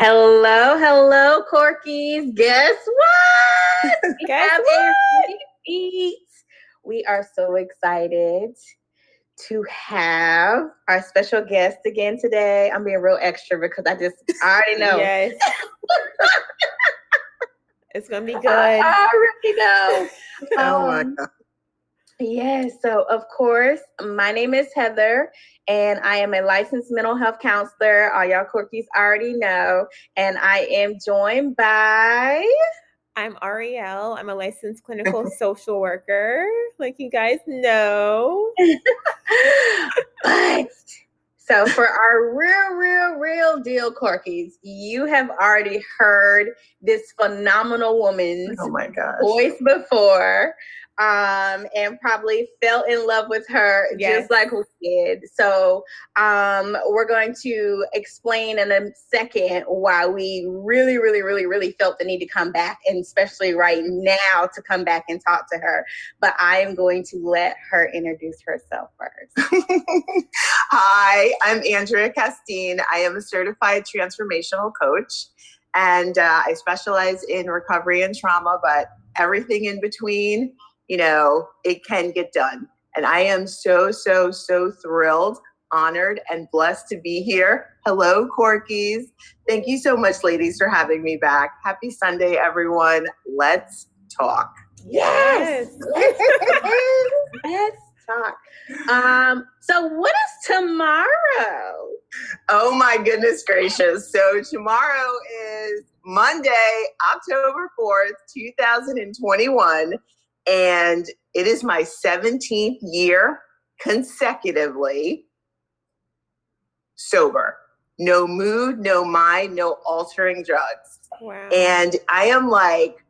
Hello, hello, Corkies. Guess what? We Guess have what? We are so excited to have our special guest again today. I'm being real extra because I just I already know. Yes. it's gonna be good. I already know. Oh my Um, god. Yes, so of course, my name is Heather, and I am a licensed mental health counselor. All y'all corkies already know. And I am joined by I'm Arielle. I'm a licensed clinical social worker, like you guys know. but so for our real, real, real deal corkies, you have already heard this phenomenal woman's Oh my gosh. voice before um and probably fell in love with her Yes. just like we did so um we're going to explain in a second why we really really really really felt the need to come back and especially right now to come back and talk to her but i am going to let her introduce herself first Hi, I'm Andrea Castine. I am a certified transformational coach, and uh, I specialize in recovery and trauma, but everything in between, you know, it can get done. And I am so, so, so thrilled, honored, and blessed to be here. Hello, Corkies. Thank you so much, ladies, for having me back. Happy Sunday, everyone. Let's talk. Yes. let's talk um so what is tomorrow Oh my goodness gracious. So tomorrow is Monday, October 4th, 2021. And it is my 17th year consecutively sober. No mood, no mind, no altering drugs. Wow. And I am like,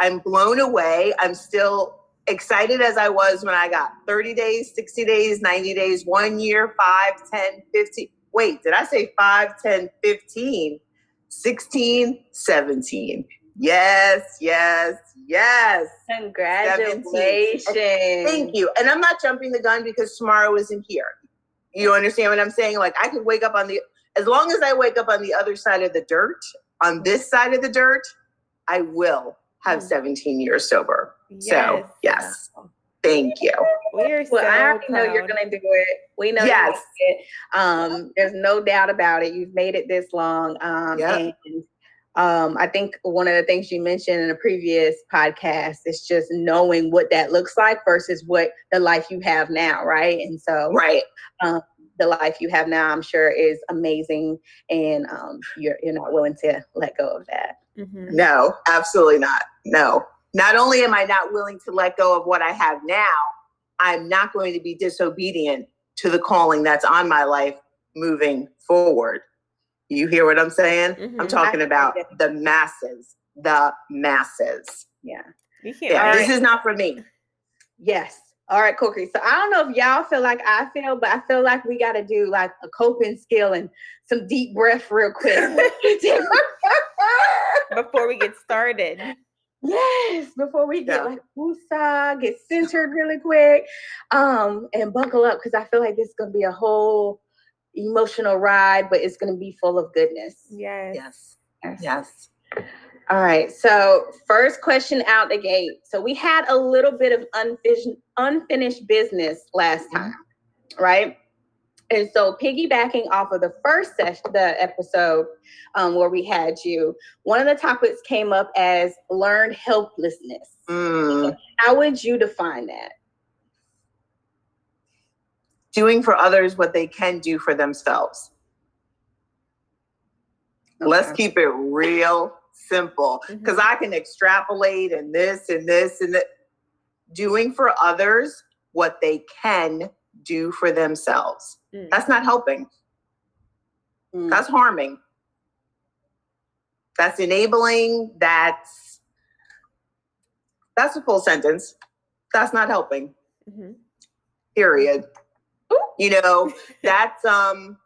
I'm blown away. I'm still excited as I was when I got 30 days, 60 days, 90 days, one year, 5, 10, 15. Wait, did I say 5, 10, 15, 16, 17? Yes, yes, yes. congratulations Thank you. And I'm not jumping the gun because tomorrow isn't here. You understand what I'm saying? Like I could wake up on the as long as I wake up on the other side of the dirt, on this side of the dirt, I will have Mm. 17 years sober. yes. So yes. Thank you. we are Well, so I already know you're gonna do it. We know Yes. you're it. Um, there's no doubt about it. You've made it this long. Um, Yep. and um, I think one of the things you mentioned in a previous podcast is just knowing what that looks like versus what the life you have now, right? And so Right. the life you have now, I'm sure, is amazing, and um, you're you're not willing to let go of that. Mhm. No, absolutely not. No. Not only am I not willing to let go of what I have now, I'm not going to be disobedient to the calling that's on my life moving forward. You hear what I'm saying? Mhm. I'm talking I- about I the masses, the masses. Yeah. You can't. Yeah, All this is not for me. Yes. All right, Cookie. So I don't know if y'all feel like I feel, but I feel like we got to do like a coping skill and some deep breath real quick. Before we get started. yes, before we get Yeah. like woosah, get centered really quick, um, and buckle up because I feel like this is gonna be a whole emotional ride, but it's gonna be full of goodness. Yes. Yes. Yes. All right. So first question out the gate. So we had a little bit of unfinished unfinished business last time, right? And so piggybacking off of the first session, the episode um, where we had you, one of the topics came up as learned helplessness. Mm. How would you define that? Doing for others what they can do for themselves. Let's keep it real simple because I can extrapolate and this and this and that. Doing for others what they can do for themselves. Mm. That's not helping. Mm. That's harming. That's enabling. That's that's a full sentence. That's not helping. Mhm. Period. You know, that's um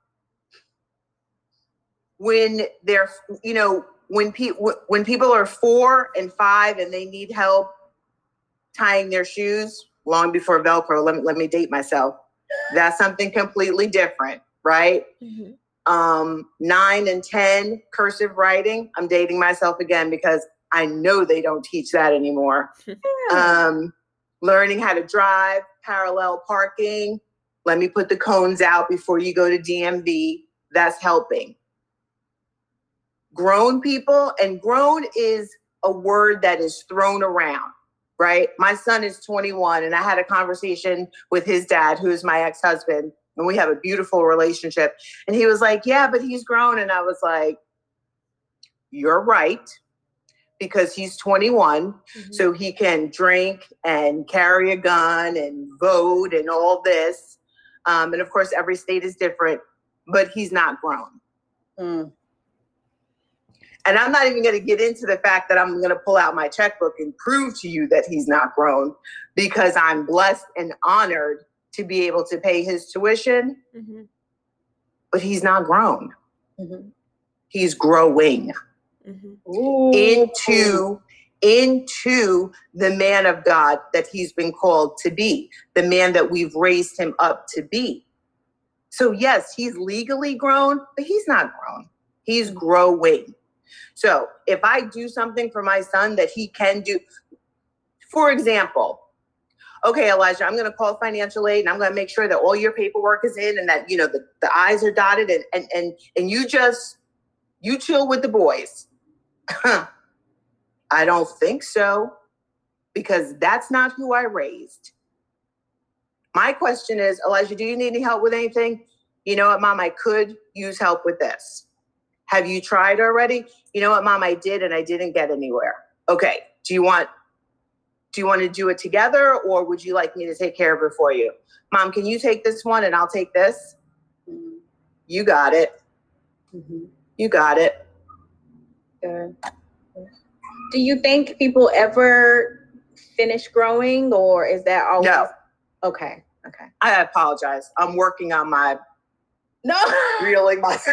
when they're you know when people when people are four and five and they need help tying their shoes long before velcro let me, let me date myself that's something completely different right Mhm. um, nine and 10 cursive writing. I'm dating myself again because I know they don't teach that anymore. um, learning how to drive, parallel parking. Let me put the cones out before you go to DMV. That's helping. Grown people, and grown is a word that is thrown around, right? My son is 21, and I had a conversation with his dad, who is my ex husband, and we have a beautiful relationship. And he was like, Yeah, but he's grown. And I was like, You're right because he's 21, mm-hmm. so he can drink and carry a gun and vote and all this. Um, and of course, every state is different, but he's not grown. Mm. And I'm not even going to get into the fact that I'm going to pull out my checkbook and prove to you that he's not grown because I'm blessed and honored to be able to pay his tuition. Mm-hmm. But he's not grown. Mm-hmm. He's growing mm-hmm. into into the man of God that he's been called to be, the man that we've raised him up to be. So, yes, he's legally grown, but he's not grown. He's growing. So, if I do something for my son that he can do, for example, okay, Elijah, I'm going to call financial aid and I'm going to make sure that all your paperwork is in and that, you know, the, the I's are dotted and, and, and, and you just, you chill with the boys I don't think so because that's not who I raised. My question is, Elijah, do you need any help with anything? You know what, mom, I could use help with this. Have you tried already? You know what, mom, I did and I didn't get anywhere. Okay. Do you want do you want to do it together or would you like me to take care of it for you? Mom, can you take this one and I'll take this? Mm-hmm. You got it. Mm-hmm. You got it. Good. Do you think people ever finish growing, or is that always? No. Okay. Okay. I apologize. I'm working on my. No. Reeling my.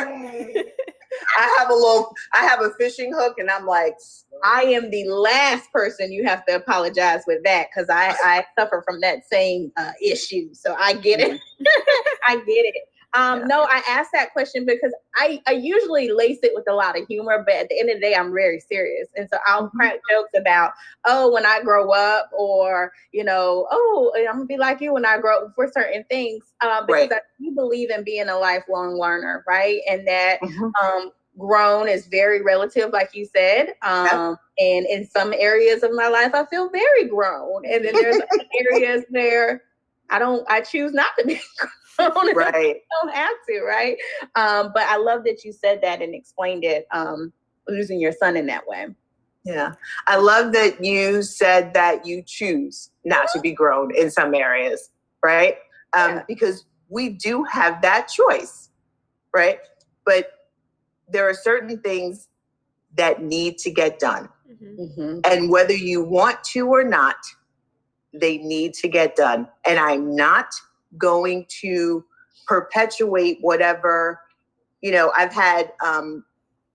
I have a little. I have a fishing hook, and I'm like. I am the last person you have to apologize with that because I I suffer from that same uh, issue. So I get it. I get it. Um, yeah. No, I asked that question because I, I usually lace it with a lot of humor, but at the end of the day, I'm very serious. And so I'll mm-hmm. crack jokes about, oh, when I grow up, or, you know, oh, I'm going to be like you when I grow up for certain things. Um, because right. I do believe in being a lifelong learner, right? And that mm-hmm. um, grown is very relative, like you said. Um, And in some areas of my life, I feel very grown. And then there's areas where I don't, I choose not to be right. don't have to, right? Um, but I love that you said that and explained it, um, losing your son in that way. Yeah. I love that you said that you choose not to be grown in some areas, right? Um, yeah. Because we do have that choice, right? But there are certain things that need to get done. Mm-hmm. mm-hmm. And whether you want to or not, they need to get done. And I'm not going to perpetuate whatever, you know, I've had um,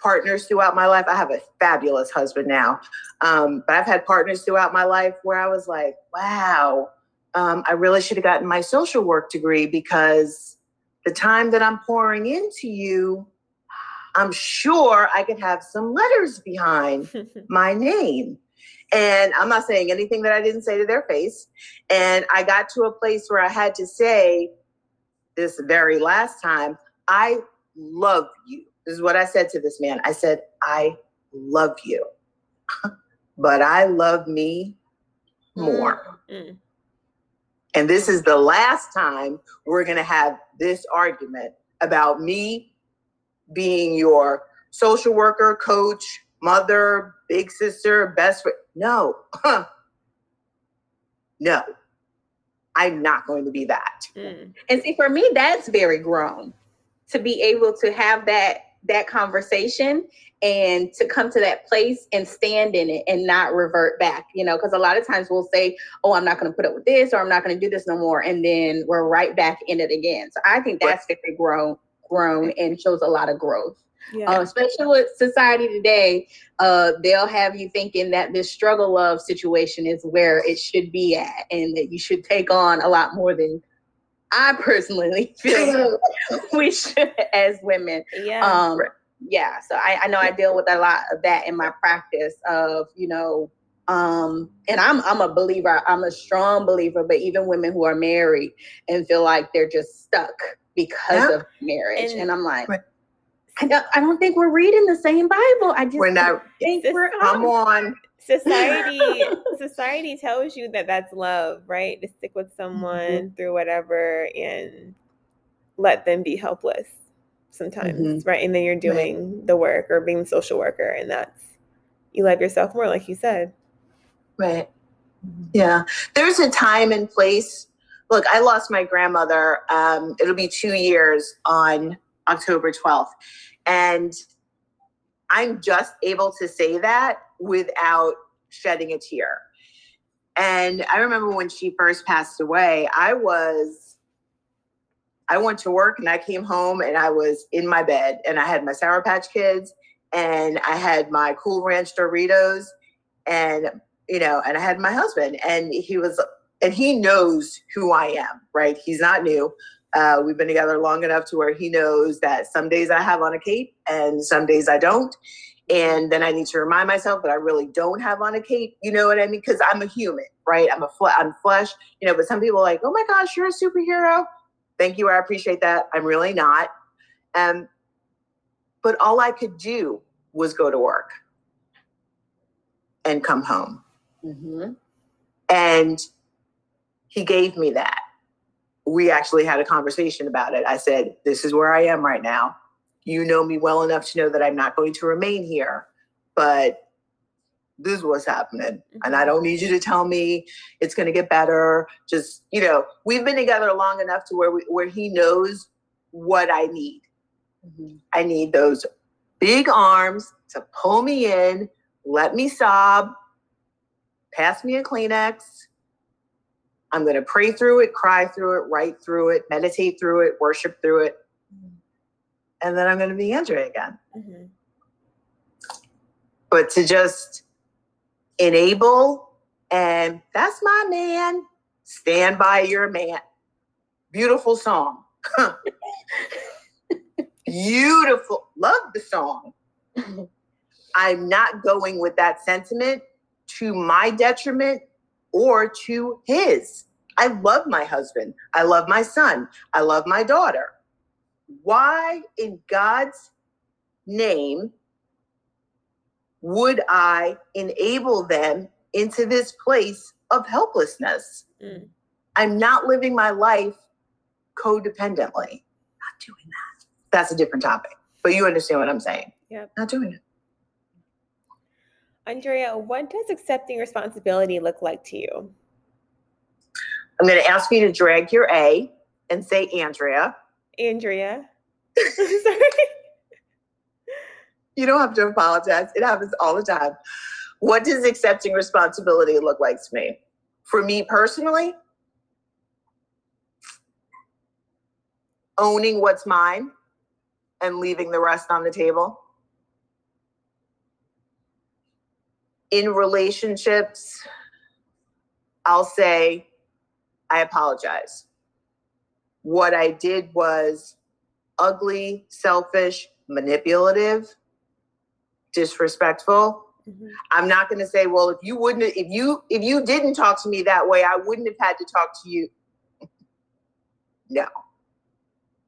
partners throughout my life. I have a fabulous husband now, um, but I've had partners throughout my life where I was like, wow, um, I really should have gotten my social work degree because the time that I'm pouring into you, I'm sure I could have some letters behind my name. And I'm not saying anything that I didn't say to their face. And I got to a place where I had to say this very last time, I love you. This is what I said to this man. I said, I love you, but I love me more. Mm-hmm. And this is the last time we're going to have this argument about me being your social worker, coach, mother, big sister, best friend. No, no, I'm not going to be that. Mm. And see, for me, that's very grown to be able to have that that conversation and to come to that place and stand in it and not revert back you know because a lot of times we'll say oh i'm not going to put up with this or i'm not going to do this no more and then we're right back in it again so i think that's very grown grown and shows a lot of growth yeah. Uh, especially with society today, uh, they'll have you thinking that this struggle love situation is where it should be at, and that you should take on a lot more than I personally feel we should as women. Yeah. Um, yeah. So I, I know I deal with a lot of that in my practice of, you know, um, and I'm I'm a believer, I'm a strong believer, but even women who are married and feel like they're just stuck because Yeah. of marriage. And- And, I'm like, Right. I don't I don't think we're reading the same Bible. I just We're not. think This- we're Come on. society society tells you that that's love right to stick with someone Mm-hmm. through whatever and let them be helpless sometimes Mm-hmm. right and then you're doing the work or being the social worker and that's you love yourself more like you said Right. Yeah. There's a time and place. Look, I lost my grandmother. Um, it'll be two years on October 12th. And I'm just able to say that without shedding a tear. And I remember when she first passed away, I was, I went to work and I came home and I was in my bed and I had my Sour Patch Kids and I had my Cool Ranch Doritos and you know, and I had my husband, and he was, and he knows who I am, right? He's not new. Uh, we've been together long enough to where he knows that some days I have on a cape and some days I don't. And then I need to remind myself that I really don't have on a cape. You know what I mean? Because I'm a human, right? I'm a fle- I'm flesh, you know. But some people are like, oh my gosh, you're a superhero. Thank you, I appreciate that. I'm really not. Um, but all I could do was go to work and come home. Mhm. And he gave me that. We actually had a conversation about it. I said, This is where I am right now. You know me well enough to know that I'm not going to remain here, but this is what's happening. And I don't need you to tell me it's going to get better. Just, you know, we've been together long enough to where we, where he knows what I need. Mhm. I need those big arms to pull me in, let me sob, pass me a Kleenex. I'm going to pray through it, cry through it, write through it, meditate through it, worship through it. And then I'm going to be Andrea again. Mhm. But to just enable and that's my man, stand by your man. Beautiful song. Beautiful. Love the song. I'm not going with that sentiment to my detriment or to his. I love my husband. I love my son. I love my daughter. Why, in God's name, would I enable them into this place of helplessness? Mm. I'm not living my life codependently. Not doing that. That's a different topic, but you understand what I'm saying. Yeah. Not doing it. Andrea what does accepting responsibility look like to you I'm going to ask you to drag your A and say Andrea. andrea sorry You don't have to apologize. It happens all the time. What does accepting responsibility look like to me? For me personally, owning what's mine and leaving the rest on the table. In relationships, I'll say, I apologize. What I did was ugly, selfish, manipulative, disrespectful. Mhm. I'm not going to say, well, if you wouldn't, if you if you didn't talk to me that way, I wouldn't have had to talk to you. No,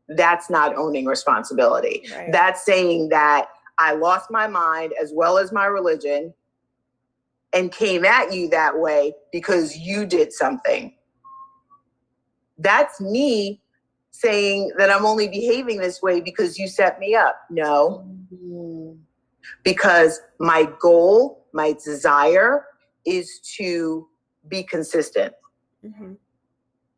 that's not owning responsibility. Right. That's saying that I lost my mind as well as my religion and came at you that way because you did something. That's me saying that I'm only behaving this way because you set me up. No, because my goal, my desire is to be consistent Mhm.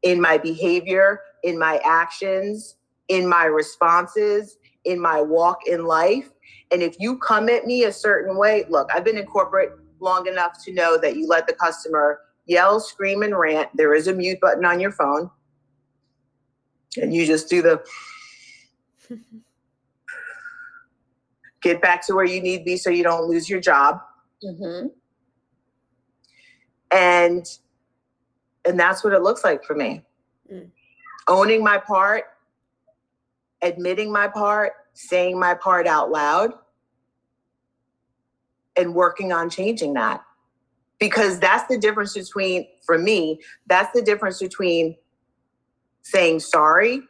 in my behavior, in my actions, in my responses, in my walk in life. And if you come at me a certain way, look, I've been in corporate long enough to know that you let the customer yell, scream, and rant. There is a mute button on your phone. And you just do the get back to where you need to be so you don't lose your job. Mhm. and and that's what it looks like for me Mm. owning my part, admitting my part, saying my part out loud, and working on changing that. Because that's the difference between, for me, that's the difference between saying sorry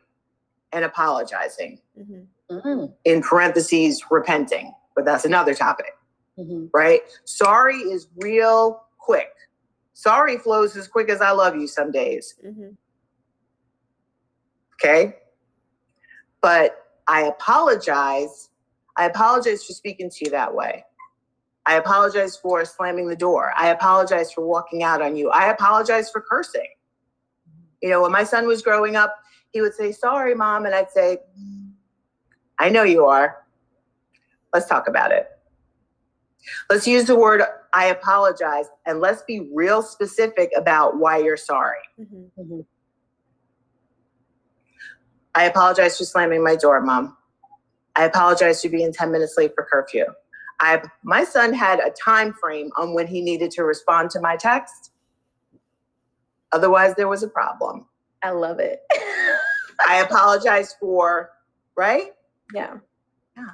and apologizing. Mm-hmm. In parentheses, repenting, but that's another topic, mm-hmm. right? Sorry is real quick. Sorry flows as quick as I love you some days. Mm-hmm. Okay. But I apologize. I apologize for speaking to you that way. I apologize for slamming the door. I apologize for walking out on you. I apologize for cursing. You know, when my son was growing up, he would say, Sorry, mom. And I'd say, I know you are. Let's talk about it. Let's use the word I apologize and let's be real specific about why you're sorry. Mm-hmm. Mm-hmm. I apologize for slamming my door, mom. I apologize for being 10 minutes late for curfew. I my son had a time frame on when he needed to respond to my text. Otherwise, there was a problem. I love it. I apologize for, right? Yeah. Yeah.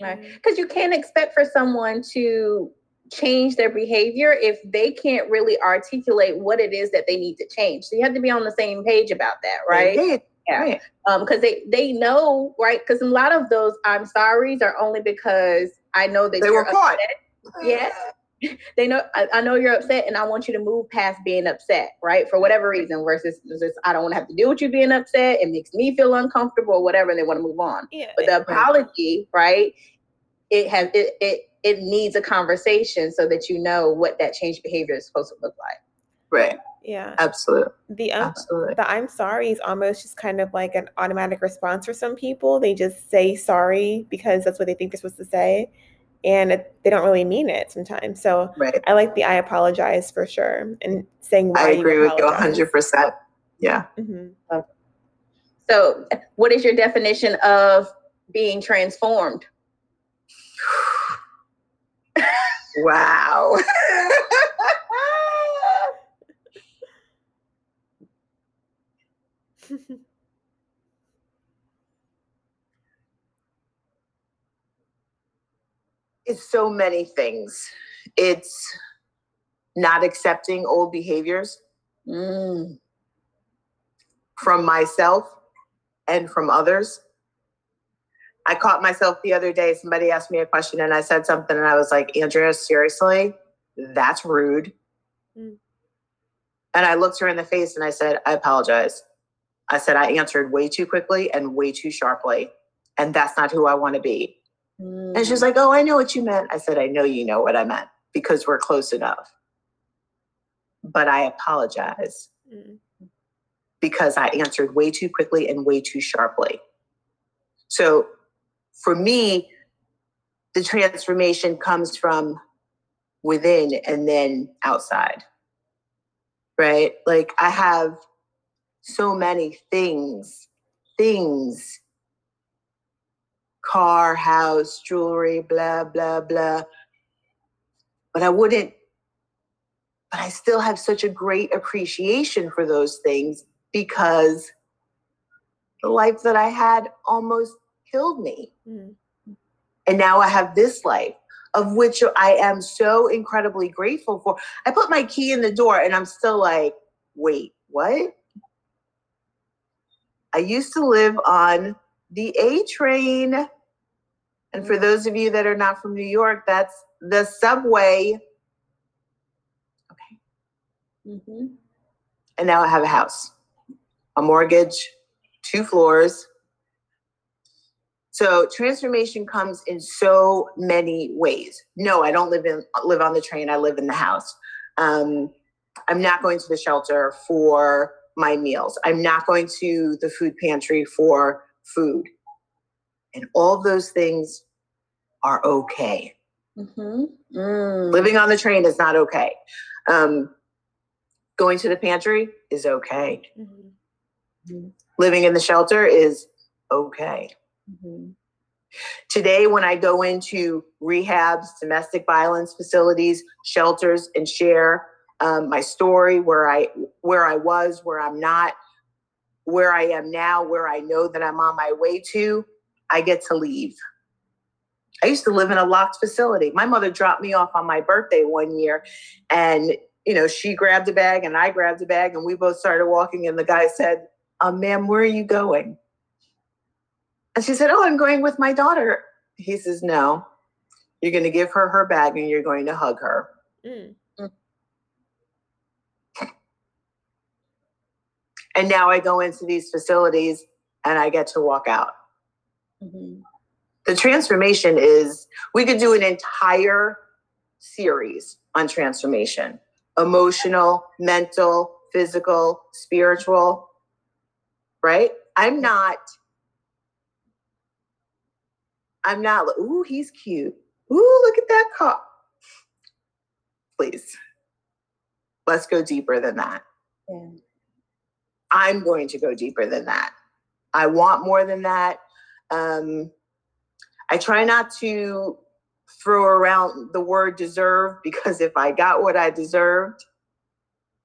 Right. Because you can't expect for someone to change their behavior if they can't really articulate what it is that they need to change. So you have to be on the same page about that, right? Yeah. Right. Um, because they they know, right? Because a lot of those I'm sorry's are only because I know that they were caught. Yes. they know I, I, know you're upset and I want you to move past being upset, right? For whatever reason, versus just, I don't want to have to deal with you being upset. It makes me feel uncomfortable or whatever, and they want to move on. Yeah, but the apology, right? It has it it it needs a conversation so that you know what that change behavior is supposed to look like. Right. Yeah. Absolutely. The um, Absolutely. the I'm sorry is almost just kind of like an automatic response for some people. They just say sorry because that's what they think they're supposed to say and it, they don't really mean it sometimes. So right. I like the I apologize for sure and saying why I agree you with you 100%. Yeah. Mm-hmm. So, what is your definition of being transformed? wow. it's so many things. It's not accepting old behaviors mm. from myself and from others. I caught myself the other day. Somebody asked me a question and I said something, and I was like, Andrea, seriously? That's rude. Mm. And I looked her in the face and I said, I apologize. I said, I answered way too quickly and way too sharply. And that's not who I want to be. Mm. And she's like, Oh, I know what you meant. I said, I know you know what I meant because we're close enough. But I apologize mm. because I answered way too quickly and way too sharply. So for me, the transformation comes from within and then outside. Right? Like I have so many things, things car, house, jewelry, blah, blah, blah. But I wouldn't, but I still have such a great appreciation for those things because the life that I had almost killed me. Mm-hmm. And now I have this life of which I am so incredibly grateful for. I put my key in the door and I'm still like, wait, what? I used to live on the A train. And for those of you that are not from New York, that's the subway. Okay. Mm-hmm. And now I have a house, a mortgage, two floors. So transformation comes in so many ways. No, I don't live in live on the train. I live in the house. Um, I'm not going to the shelter for my meals. I'm not going to the food pantry for food. And all those things are okay. Mm-hmm. Mm. Living on the train is not okay. Um, going to the pantry is okay. Mm-hmm. Living in the shelter is okay. Mm-hmm. Today, when I go into rehabs, domestic violence facilities, shelters, and share um, my story, where I where I was, where I'm not, where I am now, where I know that I'm on my way to, I get to leave. I used to live in a locked facility. My mother dropped me off on my birthday one year and you know, she grabbed a bag and I grabbed a bag and we both started walking and the guy said, um, ma'am, where are you going? And she said, Oh, I'm going with my daughter. He says, No, you're going to give her her bag and you're going to hug her. Mm. And now I go into these facilities and I get to walk out. Mm-hmm. The transformation is, we could do an entire series on transformation emotional, mental, physical, spiritual, right? I'm not, I'm not, ooh, he's cute. Ooh, look at that car. Please, let's go deeper than that. Yeah. I'm going to go deeper than that. I want more than that. Um, I try not to throw around the word deserve because if I got what I deserved,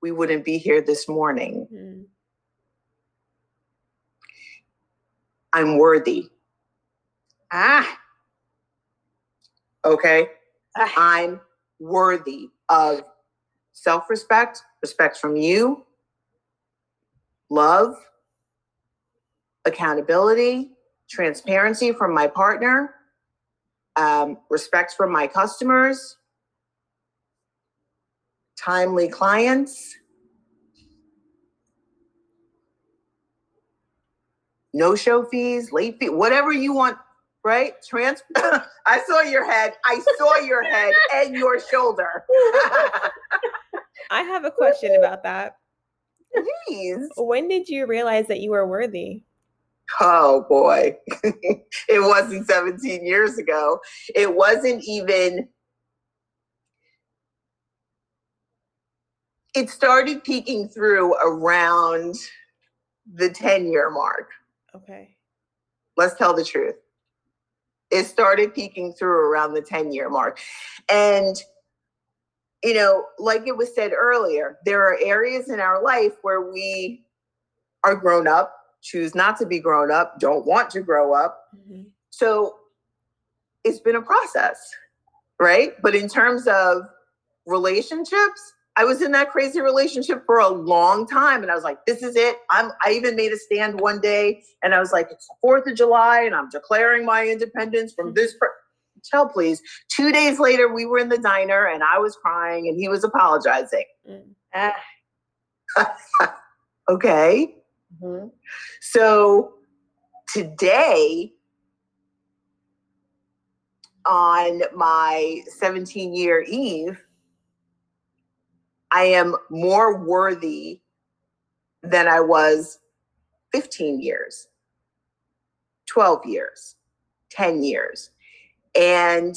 we wouldn't be here this morning. Mm. I'm worthy. Ah. Okay. Ah. I'm worthy of self respect, respect from you, love, accountability, transparency from my partner, um, respect from my customers, timely clients, no show fees, late fee, whatever you want, right? Trans. I saw your head. I saw your head and your shoulder. I have a question about that. Please. When did you realize that you were worthy? Oh boy. it wasn't 17 years ago. It wasn't even it started peeking through around the 10 year mark. Okay. Let's tell the truth. It started peeking through around the 10 year mark. And, you know, like it was said earlier, there are areas in our life where we are grown up, choose not to be grown up, don't want to grow up. Mm-hmm. So it's been a process, right? But in terms of relationships, I was in that crazy relationship for a long time and I was like, this is it. I'm I even made a stand one day and I was like, it's the 4th of July and I'm declaring my independence from this per- tell please. Two days later, we were in the diner and I was crying and he was apologizing. Mm. okay. Mm-hmm. So today, on my 17 year eve, I am more worthy than I was 15 years, 12 years, 10 years. And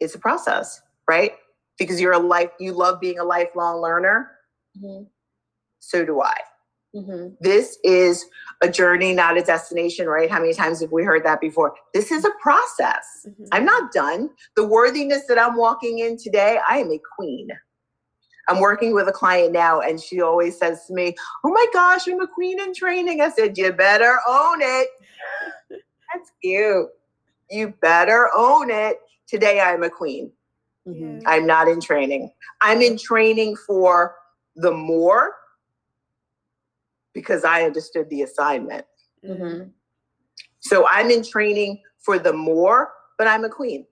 it's a process, right? Because you're a life, you love being a lifelong learner. Mm-hmm. So do I. Mm-hmm. This is a journey, not a destination, right? How many times have we heard that before? This is a process. Mm-hmm. I'm not done. The worthiness that I'm walking in today, I am a queen. I'm working with a client now, and she always says to me, Oh my gosh, I'm a queen in training. I said, You better own it. That's cute. You better own it. Today, I'm a queen. Mm-hmm. I'm not in training. I'm in training for the more because I understood the assignment. Mm-hmm. So I'm in training for the more, but I'm a queen.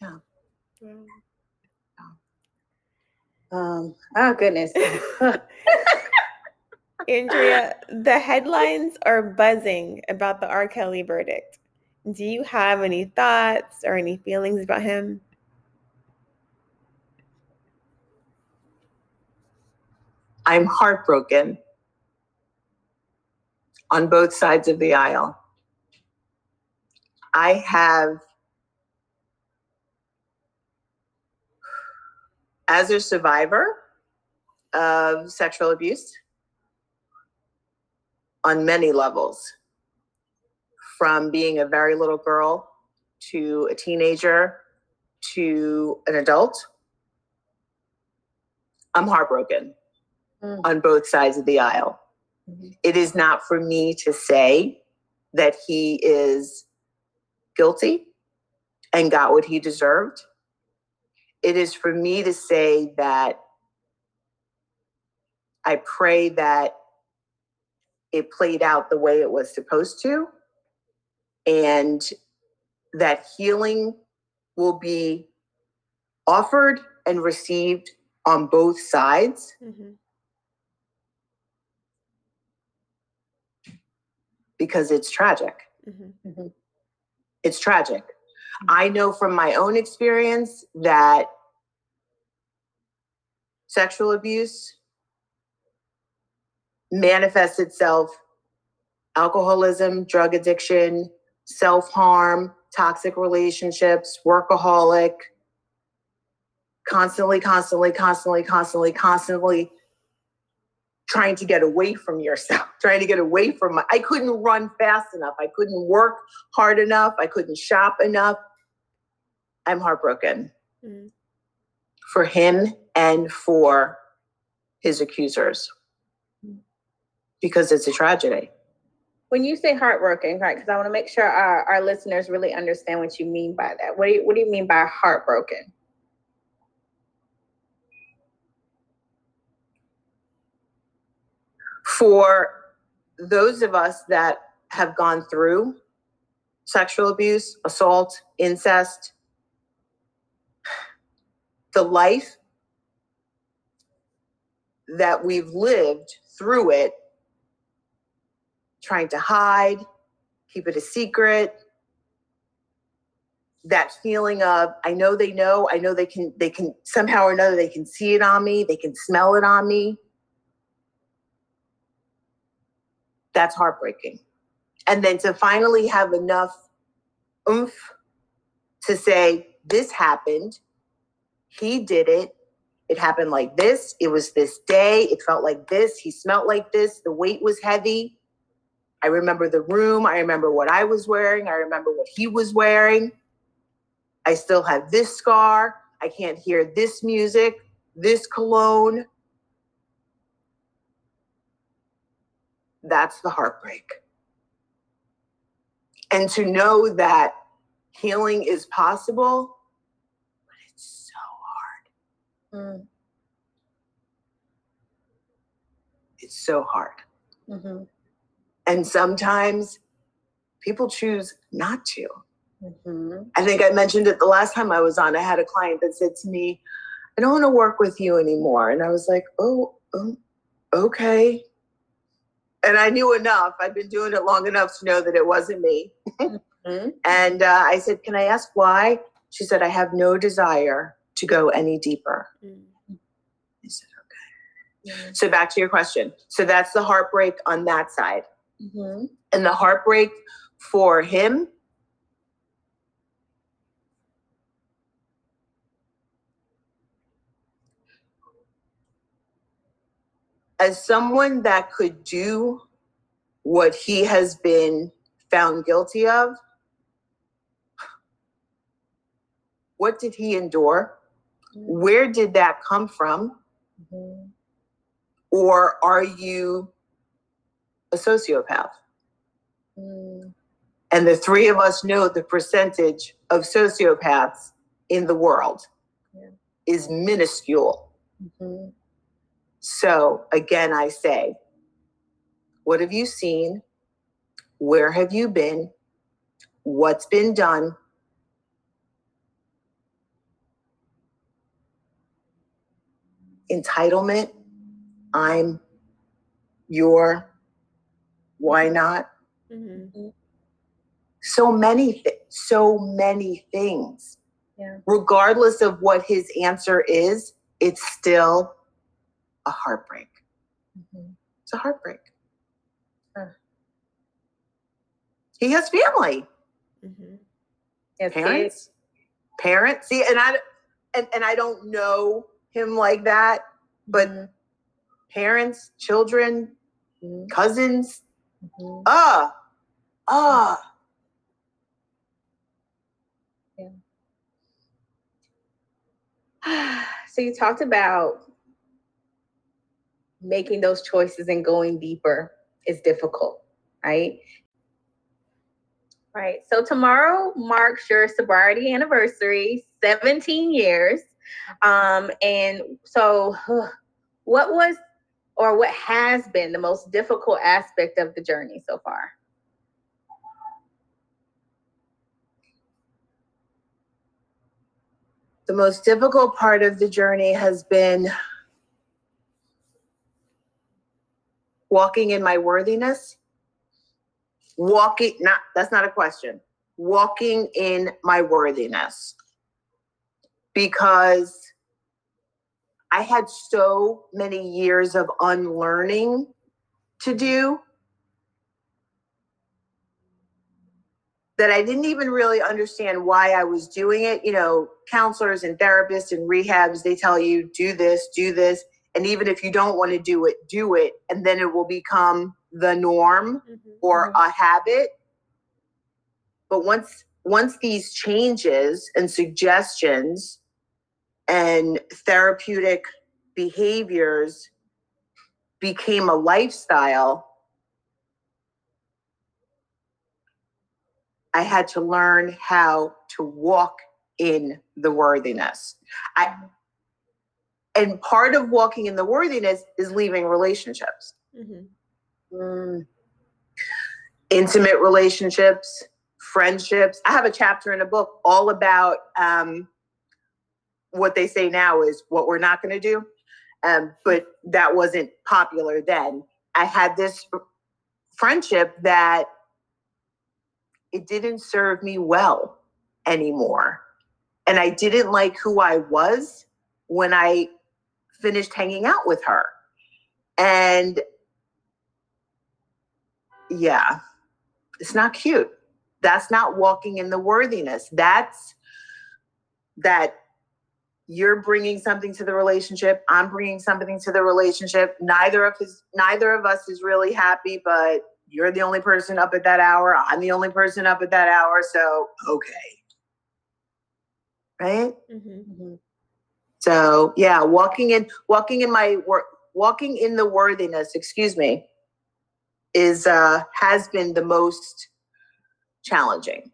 Yeah. Um, oh goodness. Andrea, the headlines are buzzing about the R. Kelly verdict. Do you have any thoughts or any feelings about him? I'm heartbroken on both sides of the aisle. I have as a survivor of sexual abuse on many levels, from being a very little girl to a teenager to an adult, I'm heartbroken. Mm. on both sides of the aisle. Mm-hmm. It is not for me to say that he is guilty and got what he deserved. It is for me to say that I pray that it played out the way it was supposed to and that healing will be offered and received on both sides. Mm-hmm. Because it's tragic. Mm-hmm. mm-hmm. It's tragic. Mm-hmm. I know from my own experience that sexual abuse manifests itself alcoholism, drug addiction, self harm, toxic relationships, workaholic, constantly, constantly, constantly, constantly, constantly trying to get away from yourself, trying to get away from my, I couldn't run fast enough. I couldn't work hard enough. I couldn't shop enough. I'm heartbroken mm. for him and for his accusers because it's a tragedy when you say heartbroken, right? Because I want to make sure our, our listeners really understand what you mean by that. What do you, what do you mean by heartbroken? For those of us that have gone through sexual abuse, assault, incest, the life that we've lived through it trying to hide, keep it a secret. That feeling of I know they know, I know they can they can somehow or another they can see it on me, they can smell it on me. That's heartbreaking. And then to finally have enough oomph to say, this happened, he did it, it happened like this, it was this day, it felt like this, he smelt like this, the weight was heavy. I remember the room. I remember what I was wearing. I remember what he was wearing. I still have this scar. I can't hear this music, this cologne. That's the heartbreak. And to know that healing is possible, but it's so hard. Mm. It's so hard. Mm-hmm. And sometimes people choose not to. Mm-hmm. I think I mentioned it the last time I was on. I had a client that said to me, I don't want to work with you anymore. And I was like, oh, oh okay. And I knew enough. I've been doing it long enough to know that it wasn't me. Mm-hmm. and uh, I said, Can I ask why? She said, I have no desire to go any deeper. Mm-hmm. I said, Okay. Mm-hmm. So back to your question. So that's the heartbreak on that side. Mm-hmm. And the heartbreak for him as someone that could do what he has been found guilty of, what did he endure? Mm-hmm. Where did that come from? Mm-hmm. Or are you a sociopath. Mm. And the three of us know the percentage of sociopaths in the world yeah. is minuscule. Mm-hmm. So, again, I say, what have you seen? Where have you been? What's been done? Entitlement. I'm your why not? Mm-hmm. So many, th- so many things. Yeah. Regardless of what his answer is, it's still a heartbreak. Mm-hmm. It's a heartbreak. Huh. He has family. Mm-hmm. parents. Parents. See, and I and, and I don't know him like that, but mm-hmm. parents, children, mm-hmm. cousins, Mm-hmm. Ah, ah. Yeah. So you talked about making those choices and going deeper is difficult, right? Right. So tomorrow marks your sobriety anniversary, 17 years. Um, and so what was or what has been the most difficult aspect of the journey so far? The most difficult part of the journey has been walking in my worthiness. Walking, not that's not a question. Walking in my worthiness. Because I had so many years of unlearning to do that I didn't even really understand why I was doing it. You know, counselors and therapists and rehabs, they tell you, do this, do this. And even if you don't want to do it, do it. And then it will become the norm mm-hmm. or mm-hmm. a habit. But once once these changes and suggestions and therapeutic behaviors became a lifestyle, I had to learn how to walk in the worthiness. I and part of walking in the worthiness is leaving relationships. Mm-hmm. Mm. Intimate relationships, friendships. I have a chapter in a book all about um, what they say now is what we're not going to do. Um, but that wasn't popular then. I had this friendship that it didn't serve me well anymore. And I didn't like who I was when I finished hanging out with her. And yeah, it's not cute. That's not walking in the worthiness. That's that you're bringing something to the relationship i'm bringing something to the relationship neither of his neither of us is really happy but you're the only person up at that hour i'm the only person up at that hour so okay right mm-hmm. mm-hmm. So yeah walking in walking in my work walking in the worthiness excuse me is uh has been the most challenging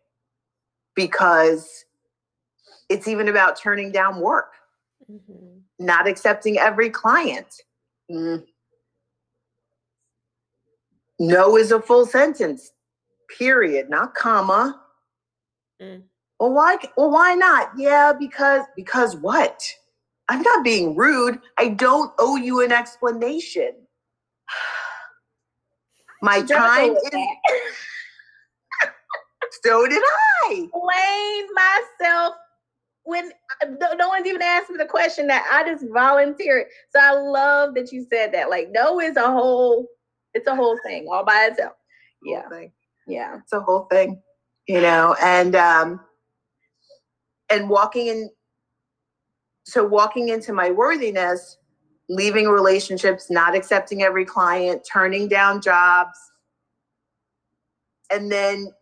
because it's even about turning down work, mm-hmm. not accepting every client. Mm. No is a full sentence, period, not comma. Mm. Well, why? Well, why not? Yeah, because because what? I'm not being rude. I don't owe you an explanation. My time is. so did I. Blame myself when no one's even asked me the question that I just volunteered. So I love that you said that. Like, no is a whole, it's a whole thing all by itself. Yeah. Yeah. It's a whole thing, you know, and, um, and walking in, so walking into my worthiness, leaving relationships, not accepting every client, turning down jobs, and then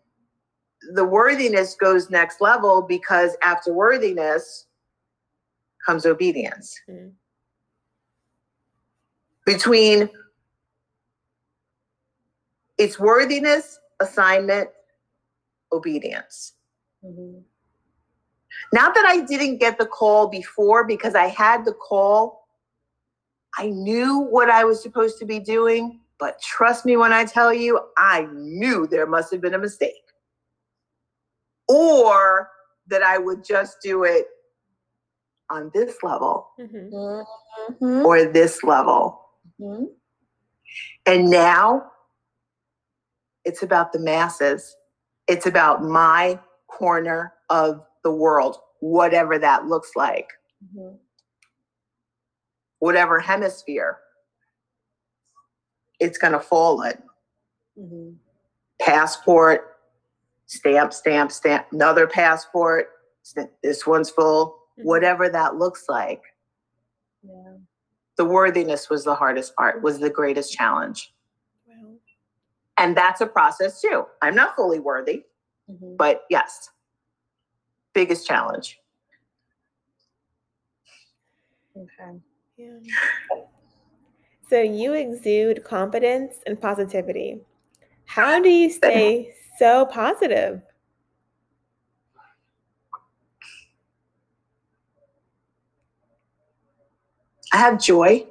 the worthiness goes next level because after worthiness comes obedience. Mm-hmm. Between its worthiness, assignment, obedience. Mm-hmm. Not that I didn't get the call before because I had the call. I knew what I was supposed to be doing, but trust me when I tell you, I knew there must have been a mistake or that I would just do it on this level mm-hmm. mm-hmm. or this level. Mm-hmm. And now it's about the masses. It's about my corner of the world, whatever that looks like, mm-hmm. whatever hemisphere it's going to fall in. Mm-hmm. Passport, stamp, stamp, stamp, another passport. This one's full, mm-hmm. whatever that looks like. Yeah. The worthiness was the hardest part, was the greatest challenge. And that's a process too. I'm not fully worthy, mm-hmm. but yes, biggest challenge. Okay. Yeah. So you exude confidence and positivity. How do you stay so positive? I have joy.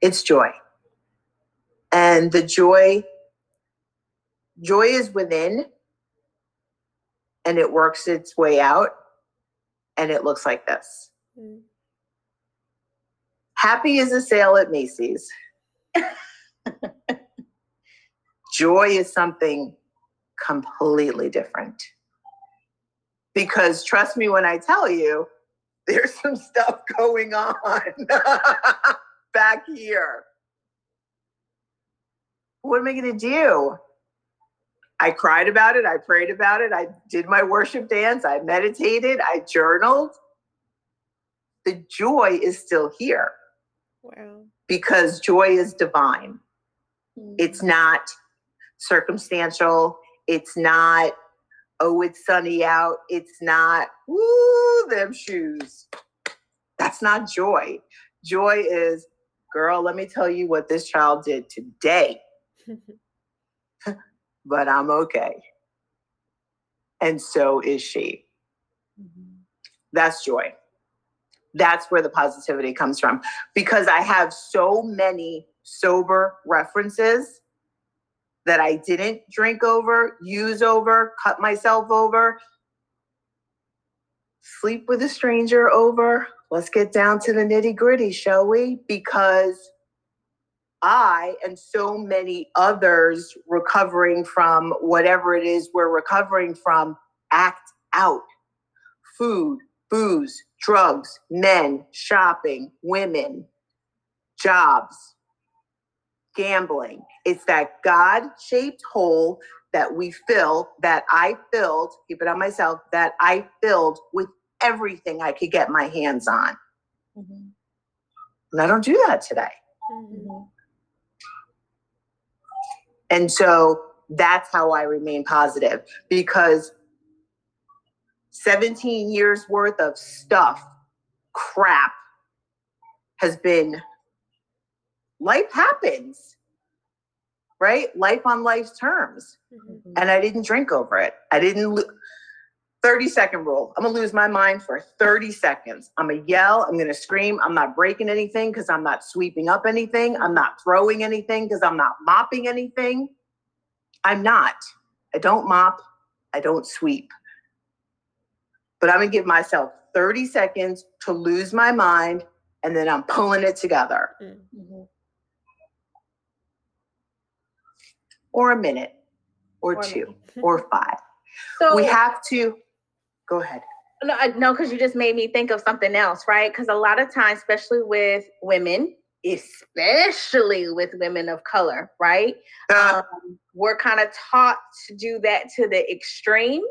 It's joy. And the joy, joy is within and it works its way out and it looks like this. Mm. Happy is a sale at Macy's. Joy is something completely different. Because trust me when I tell you, there's some stuff going on back here. What am I going to do? I cried about it. I prayed about it. I did my worship dance. I meditated. I journaled. The joy is still here. Wow. Because joy is divine. Mm-hmm. It's not circumstantial. It's not, oh, it's sunny out. It's not, woo, them shoes. That's not joy. Joy is, girl, let me tell you what this child did today. but I'm okay. And so is she. Mm-hmm. That's joy. That's where the positivity comes from because I have so many sober references that I didn't drink over, use over, cut myself over, sleep with a stranger over. Let's get down to the nitty gritty, shall we? Because I and so many others recovering from whatever it is we're recovering from act out. Food, booze, drugs, men, shopping, women, jobs, gambling. It's that God shaped hole that we fill, that I filled, keep it on myself, that I filled with everything I could get my hands on. Mm-hmm. And I don't do that today. Mm-hmm. And so that's how I remain positive because 17 years worth of stuff, crap, has been life happens, right? Life on life's terms. Mm-hmm. And I didn't drink over it. I didn't. Lo- 30 second rule. I'm gonna lose my mind for 30 seconds. I'm gonna yell, I'm gonna scream. I'm not breaking anything because I'm not sweeping up anything. I'm not throwing anything because I'm not mopping anything. I'm not. I don't mop, I don't sweep. But I'm gonna give myself 30 seconds to lose my mind and then I'm pulling it together. Mm-hmm. Or a minute, or, or two, or five. So we have to Go ahead. No, no, because you just made me think of something else, right? Because a lot of times, especially with women, especially with women of color, right? Uh, um, we're kind of taught to do that to the extreme.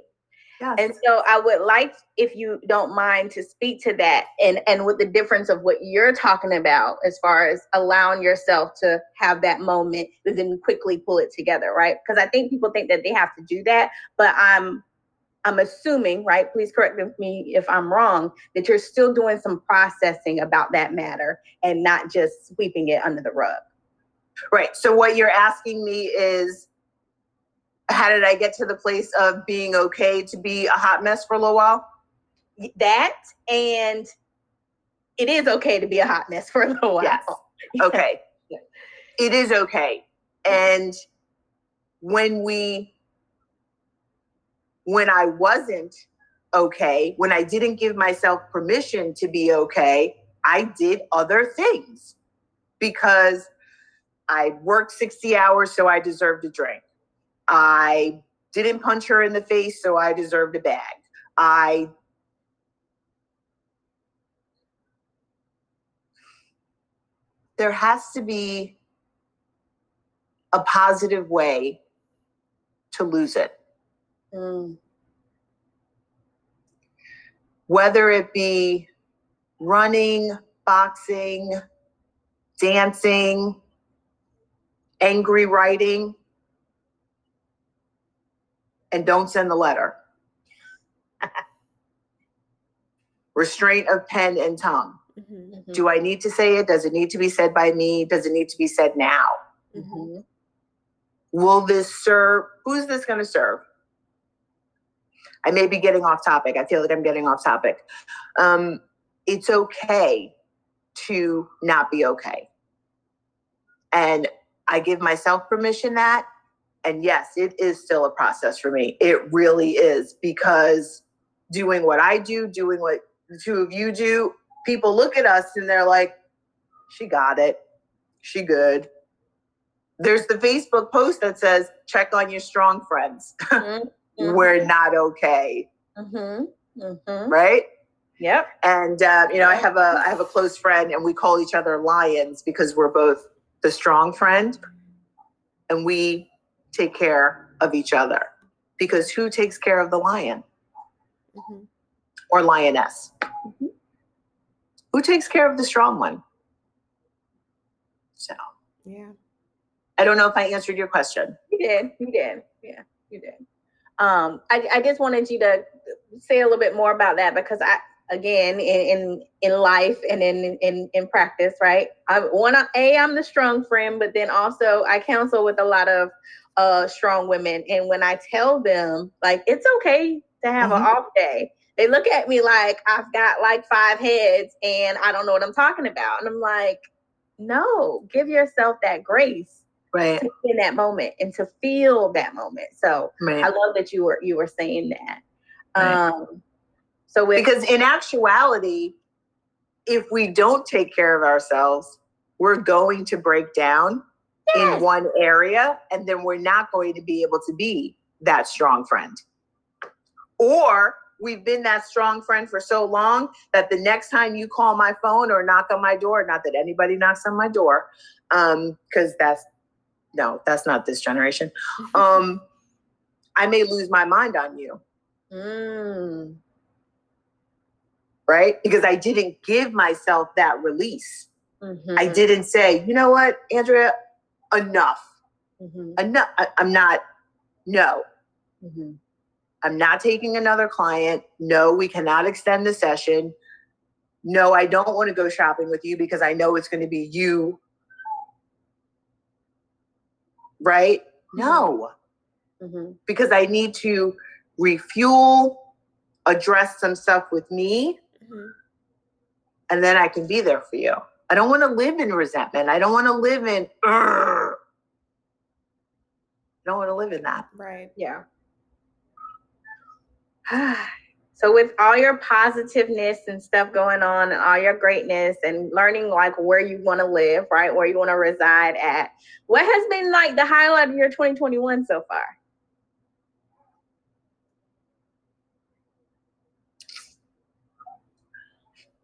Yes. And so I would like, if you don't mind, to speak to that and, and with the difference of what you're talking about as far as allowing yourself to have that moment and then quickly pull it together, right? Because I think people think that they have to do that, but I'm I'm assuming, right? Please correct me if I'm wrong, that you're still doing some processing about that matter and not just sweeping it under the rug. Right. So, what you're asking me is how did I get to the place of being okay to be a hot mess for a little while? That and it is okay to be a hot mess for a little while. Yes. Okay. it is okay. And when we when I wasn't okay, when I didn't give myself permission to be okay, I did other things because I worked 60 hours, so I deserved a drink. I didn't punch her in the face, so I deserved a bag. I there has to be a positive way to lose it. Mm. Whether it be running, boxing, dancing, angry writing, and don't send the letter. Restraint of pen and tongue. Mm-hmm. Do I need to say it? Does it need to be said by me? Does it need to be said now? Mm-hmm. Will this serve? Who's this going to serve? I may be getting off topic. I feel like I'm getting off topic. Um, it's okay to not be okay. And I give myself permission that. And yes, it is still a process for me. It really is because doing what I do, doing what the two of you do, people look at us and they're like, she got it. She good. There's the Facebook post that says, check on your strong friends. Mm-hmm. We're not okay. Mm-hmm. Mm-hmm. Right? Yep. And uh, you know, I have a I have a close friend, and we call each other lions because we're both the strong friend, and we take care of each other. Because who takes care of the lion mm-hmm. or lioness? Mm-hmm. Who takes care of the strong one? So, yeah. I don't know if I answered your question. You did. You did. Yeah, you did. Um, I, I just wanted you to say a little bit more about that because I again in in, in life and in, in in practice right? I one a i'm the strong friend but then also i counsel with a lot of uh strong women. And when i tell them like it's okay to have mm-hmm. an off day. They look at me like i've got like five heads and i don't know what i'm talking about. And i'm like no give yourself that grace right in that moment and to feel that moment so right. i love that you were you were saying that right. um so because in actuality, if we don't take care of ourselves, we're going to break down yes. in one area and then we're not going to be able to be that strong friend. Or we've been that strong friend for so long that the next time you call my phone or knock on my door, not that anybody knocks on my door, um, because that's no, that's not this generation. Um, I may lose my mind on you. Mm right? Because I didn't give myself that release. Mm-hmm. I didn't say, you know what, Andrea, enough. Mm-hmm. Enough. I, am not, no. Mm-hmm. I'm not taking another client. No, we cannot extend the session. No, I don't want to go shopping with you because I know it's going to be you. Right? Mm-hmm. No. Mm-hmm. Because I need to refuel, address some stuff with me Mm-hmm. And then I can be there for you. I don't want to live in resentment. I don't want to live in, I don't want to live in that. Right. Yeah. so with all your positiveness and stuff going on and all your greatness and learning like where you want to live, right? Where you want to reside at. What has been like the highlight of your 2021 so far?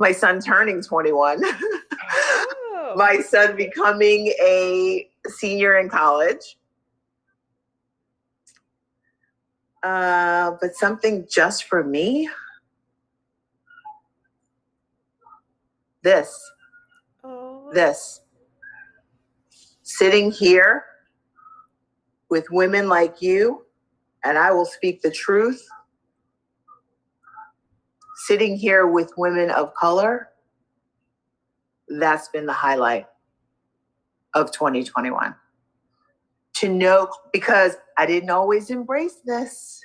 my son turning 21, oh. my son becoming a senior in college. Uh, but something just for me. This. Oh. This. Sitting here with women like you, and I will speak the truth sitting here with women of color, that's been the highlight of 2021. To know, because I didn't always embrace this.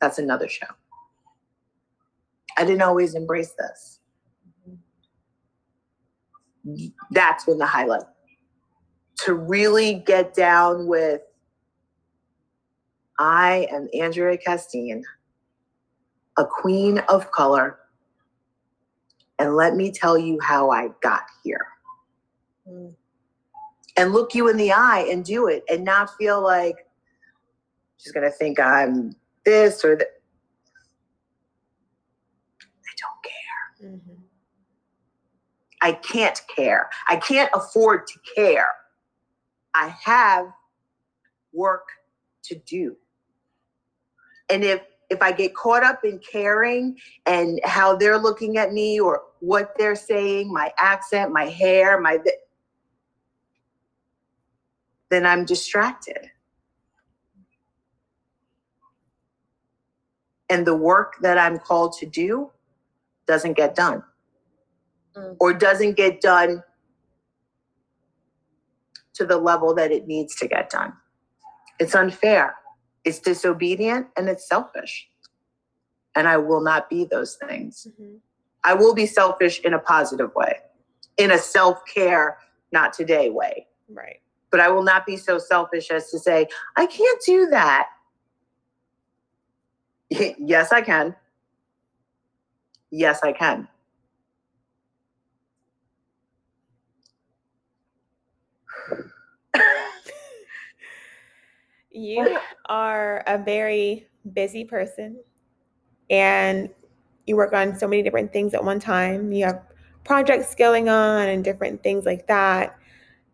That's another show. I didn't always embrace this. That's been the highlight. To really get down with, I am Andrea Castine a queen of color. And let me tell you how I got here. Mm. And look you in the eye and do it and not feel like she's going to think I'm this or that. I don't care. Mm-hmm. I can't care. I can't afford to care. I have work to do. And if if I get caught up in caring and how they're looking at me or what they're saying, my accent, my hair, my then I'm distracted. And the work that I'm called to do doesn't get done mm. or doesn't get done to the level that it needs to get done. It's unfair, it's disobedient, and it's selfish. And I will not be those things. Mm-hmm. I will be selfish in a positive way, in a self care, not today way. Right. But I will not be so selfish as to say, I can't do that. yes, I can. Yes, I can. you are a very busy person and you work on so many different things at one time. You have projects going on and different things like that.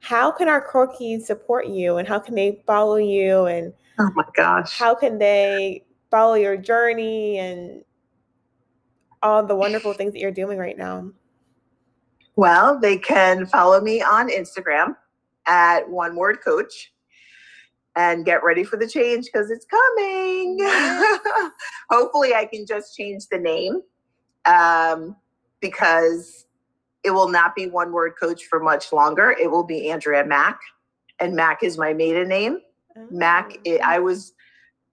How can our Corkies support you and how can they follow you and oh my gosh. How can they follow your journey and all the wonderful things that you're doing right now? Well, they can follow me on Instagram at one word coach and get ready for the change because it's coming. Hopefully, I can just change the name um, because it will not be one word coach for much longer. It will be Andrea Mack, and Mack is my maiden name. Oh. Mack, it, I was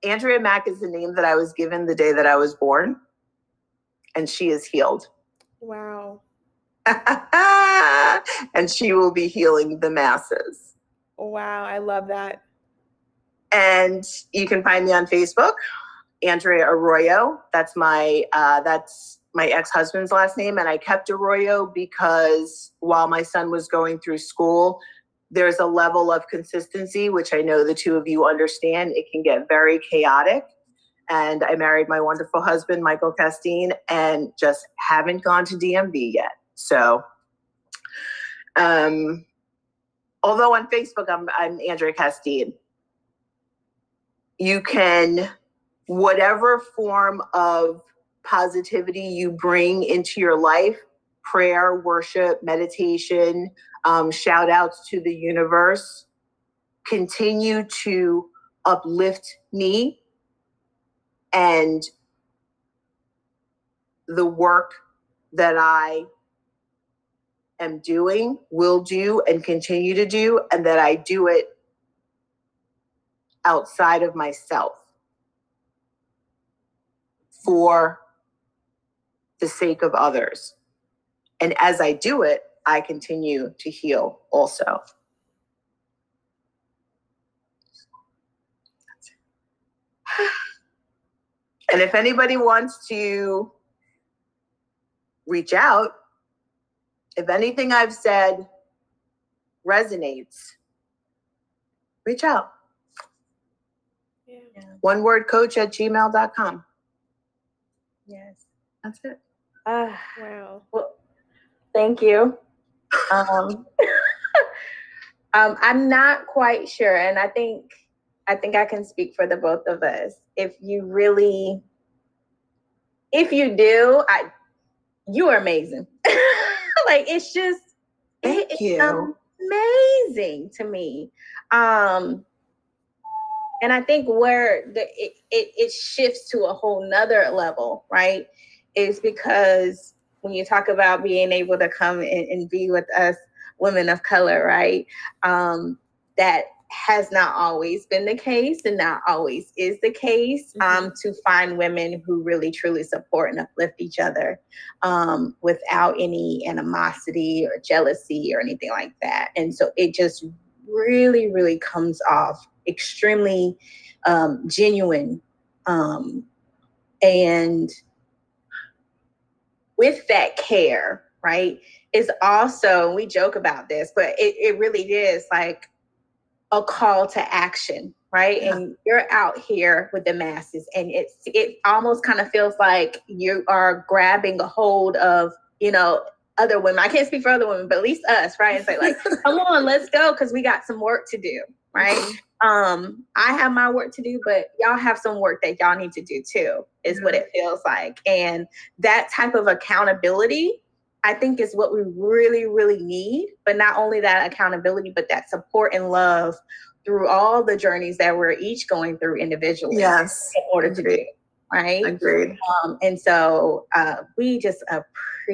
Andrea Mack is the name that I was given the day that I was born, and she is healed. Wow. and she will be healing the masses. Wow, I love that. And you can find me on Facebook, Andrea Arroyo. That's my uh, that's my ex-husband's last name, and I kept Arroyo because while my son was going through school, there's a level of consistency which I know the two of you understand. It can get very chaotic. And I married my wonderful husband, Michael Castine, and just haven't gone to DMV yet. So, um, although on Facebook I'm, I'm Andrea Castine, you can, whatever form of positivity you bring into your life, prayer, worship, meditation, um, shout outs to the universe, continue to uplift me and the work that I am doing, will do, and continue to do, and that I do it outside of myself for the sake of others. And as I do it, I continue to heal also. And if anybody wants to reach out, if anything I've said resonates, reach out. Yeah. One word coach at gmail.com. Yes. That's it. Uh, wow. Well, thank you. Um, um, I'm not quite sure, and I think I think I can speak for the both of us. If you really, if you do, I, you are amazing. like it's just Thank it, you. amazing to me. Um and I think where the it, it, it shifts to a whole nother level, right? Is because when you talk about being able to come and, and be with us women of color, right? Um, that has not always been the case and not always is the case mm-hmm. um, to find women who really truly support and uplift each other um, without any animosity or jealousy or anything like that. And so it just really, really comes off extremely um, genuine. Um, and with that care, right, is also, we joke about this, but it, it really is like a call to action right yeah. and you're out here with the masses and it's it almost kind of feels like you are grabbing a hold of you know other women i can't speak for other women but at least us right and say like come on let's go because we got some work to do right mm-hmm. Um i have my work to do but y'all have some work that y'all need to do too is what it feels like and that type of accountability I think is what we really, really need. But not only that accountability, but that support and love through all the journeys that we're each going through individually. Yes. In order to do. right? Agreed. Um, and so uh, we just appreciate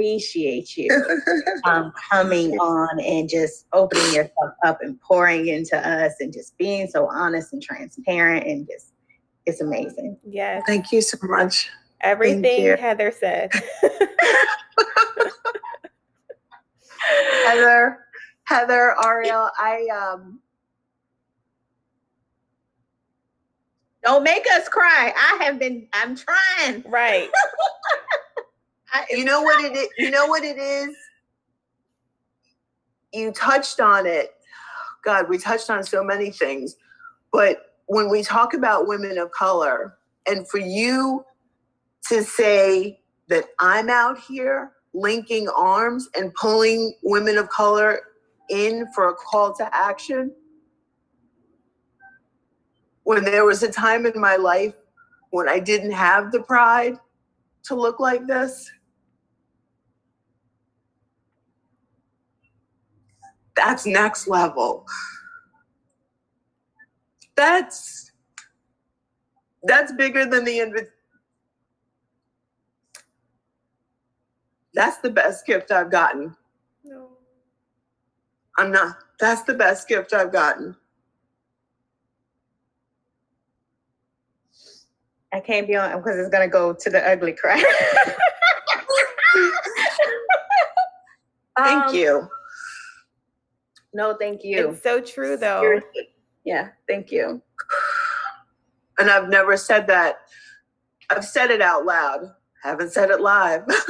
you um, coming on and just opening yourself up and pouring into us and just being so honest and transparent and just it's amazing. Yes. Thank you so much. Everything Heather said. Heather, Heather, Arielle, I um Don't make us cry. I have been. I'm trying. Right. You know what it is. You know what it is. You touched on it. God, we touched on so many things, but when we talk about women of color, and for you to say that I'm out here linking arms and pulling women of color in for a call to action when there was a time in my life when I didn't have the pride to look like this. That's next level. That's that's bigger than the invitation. That's the best gift I've gotten. No. I'm not. That's the best gift I've gotten. I can't be on because it's gonna go to the ugly cry. thank um, you. No, thank you. It's so true though. Seriously. Yeah, thank you. And I've never said that. I've said it out loud. Haven't said it live.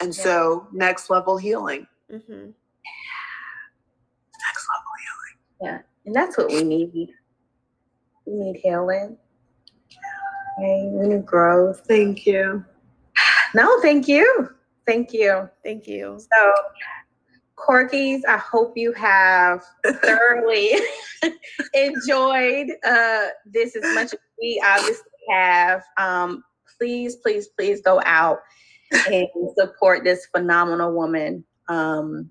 and yeah. so next level healing. Mm-hmm. Next level healing. Yeah. And that's what we need. We need healing. Okay, we need growth. Thank you. No, thank you. Thank you. Thank you. So, Corkies, I hope you have thoroughly enjoyed uh, this as much as we obviously have. Um, please, please, please go out and support this phenomenal woman. Um,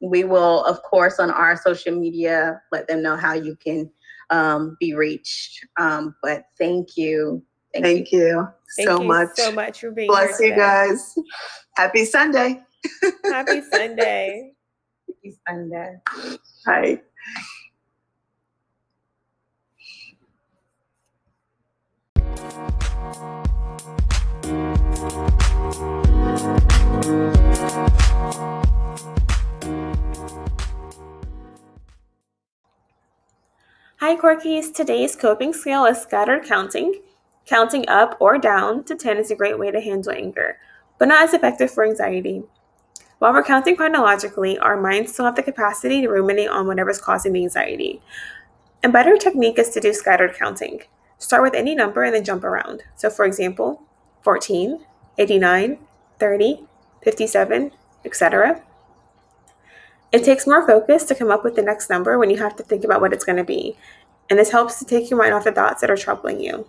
we will, of course, on our social media, let them know how you can um, be reached. Um, but thank you. Thank, thank you. you, thank so you much. so much for being here. Bless you guys. Happy Sunday. Happy Sunday. Happy Sunday. Hi. Hi Corkies, today's coping skill is scattered counting. Counting up or down to 10 is a great way to handle anger, but not as effective for anxiety. While we're counting chronologically, our minds still have the capacity to ruminate on whatever's causing the anxiety. A better technique is to do scattered counting. Start with any number and then jump around. So, for example, 14, 89, 30, 57, etc. It takes more focus to come up with the next number when you have to think about what it's going to be, and this helps to take your mind off the thoughts that are troubling you.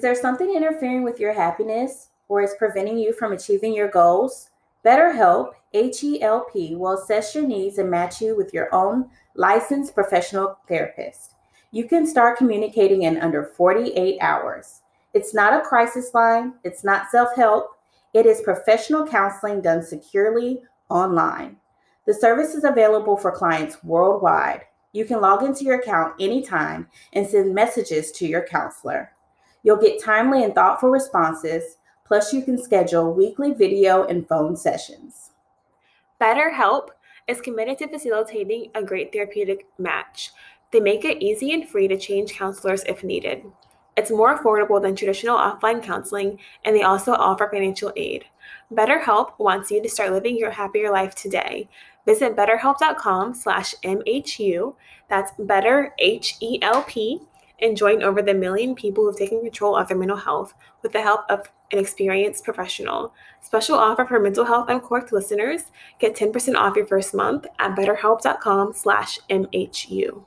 Is there something interfering with your happiness or is preventing you from achieving your goals? BetterHelp, H E L P, will assess your needs and match you with your own licensed professional therapist. You can start communicating in under 48 hours. It's not a crisis line, it's not self help, it is professional counseling done securely online. The service is available for clients worldwide. You can log into your account anytime and send messages to your counselor. You'll get timely and thoughtful responses, plus, you can schedule weekly video and phone sessions. BetterHelp is committed to facilitating a great therapeutic match. They make it easy and free to change counselors if needed. It's more affordable than traditional offline counseling, and they also offer financial aid. BetterHelp wants you to start living your happier life today. Visit betterhelp.com slash MHU, That's better H E L P and join over the million people who've taken control of their mental health with the help of an experienced professional. Special offer for Mental Health Uncorked listeners. Get 10% off your first month at betterhelp.com slash MHU.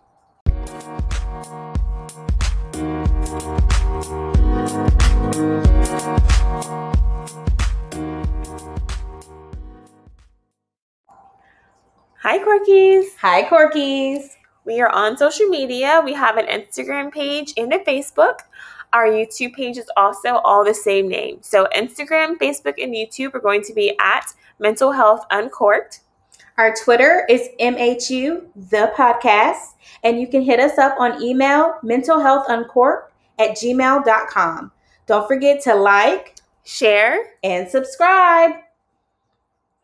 Hi, Corkies. Hi, Corkies. We are on social media. We have an Instagram page and a Facebook. Our YouTube page is also all the same name. So Instagram, Facebook, and YouTube are going to be at Mental Health Uncorked. Our Twitter is MHU the podcast, and you can hit us up on email mentalhealthuncorked at gmail.com. Don't forget to like, share, and subscribe.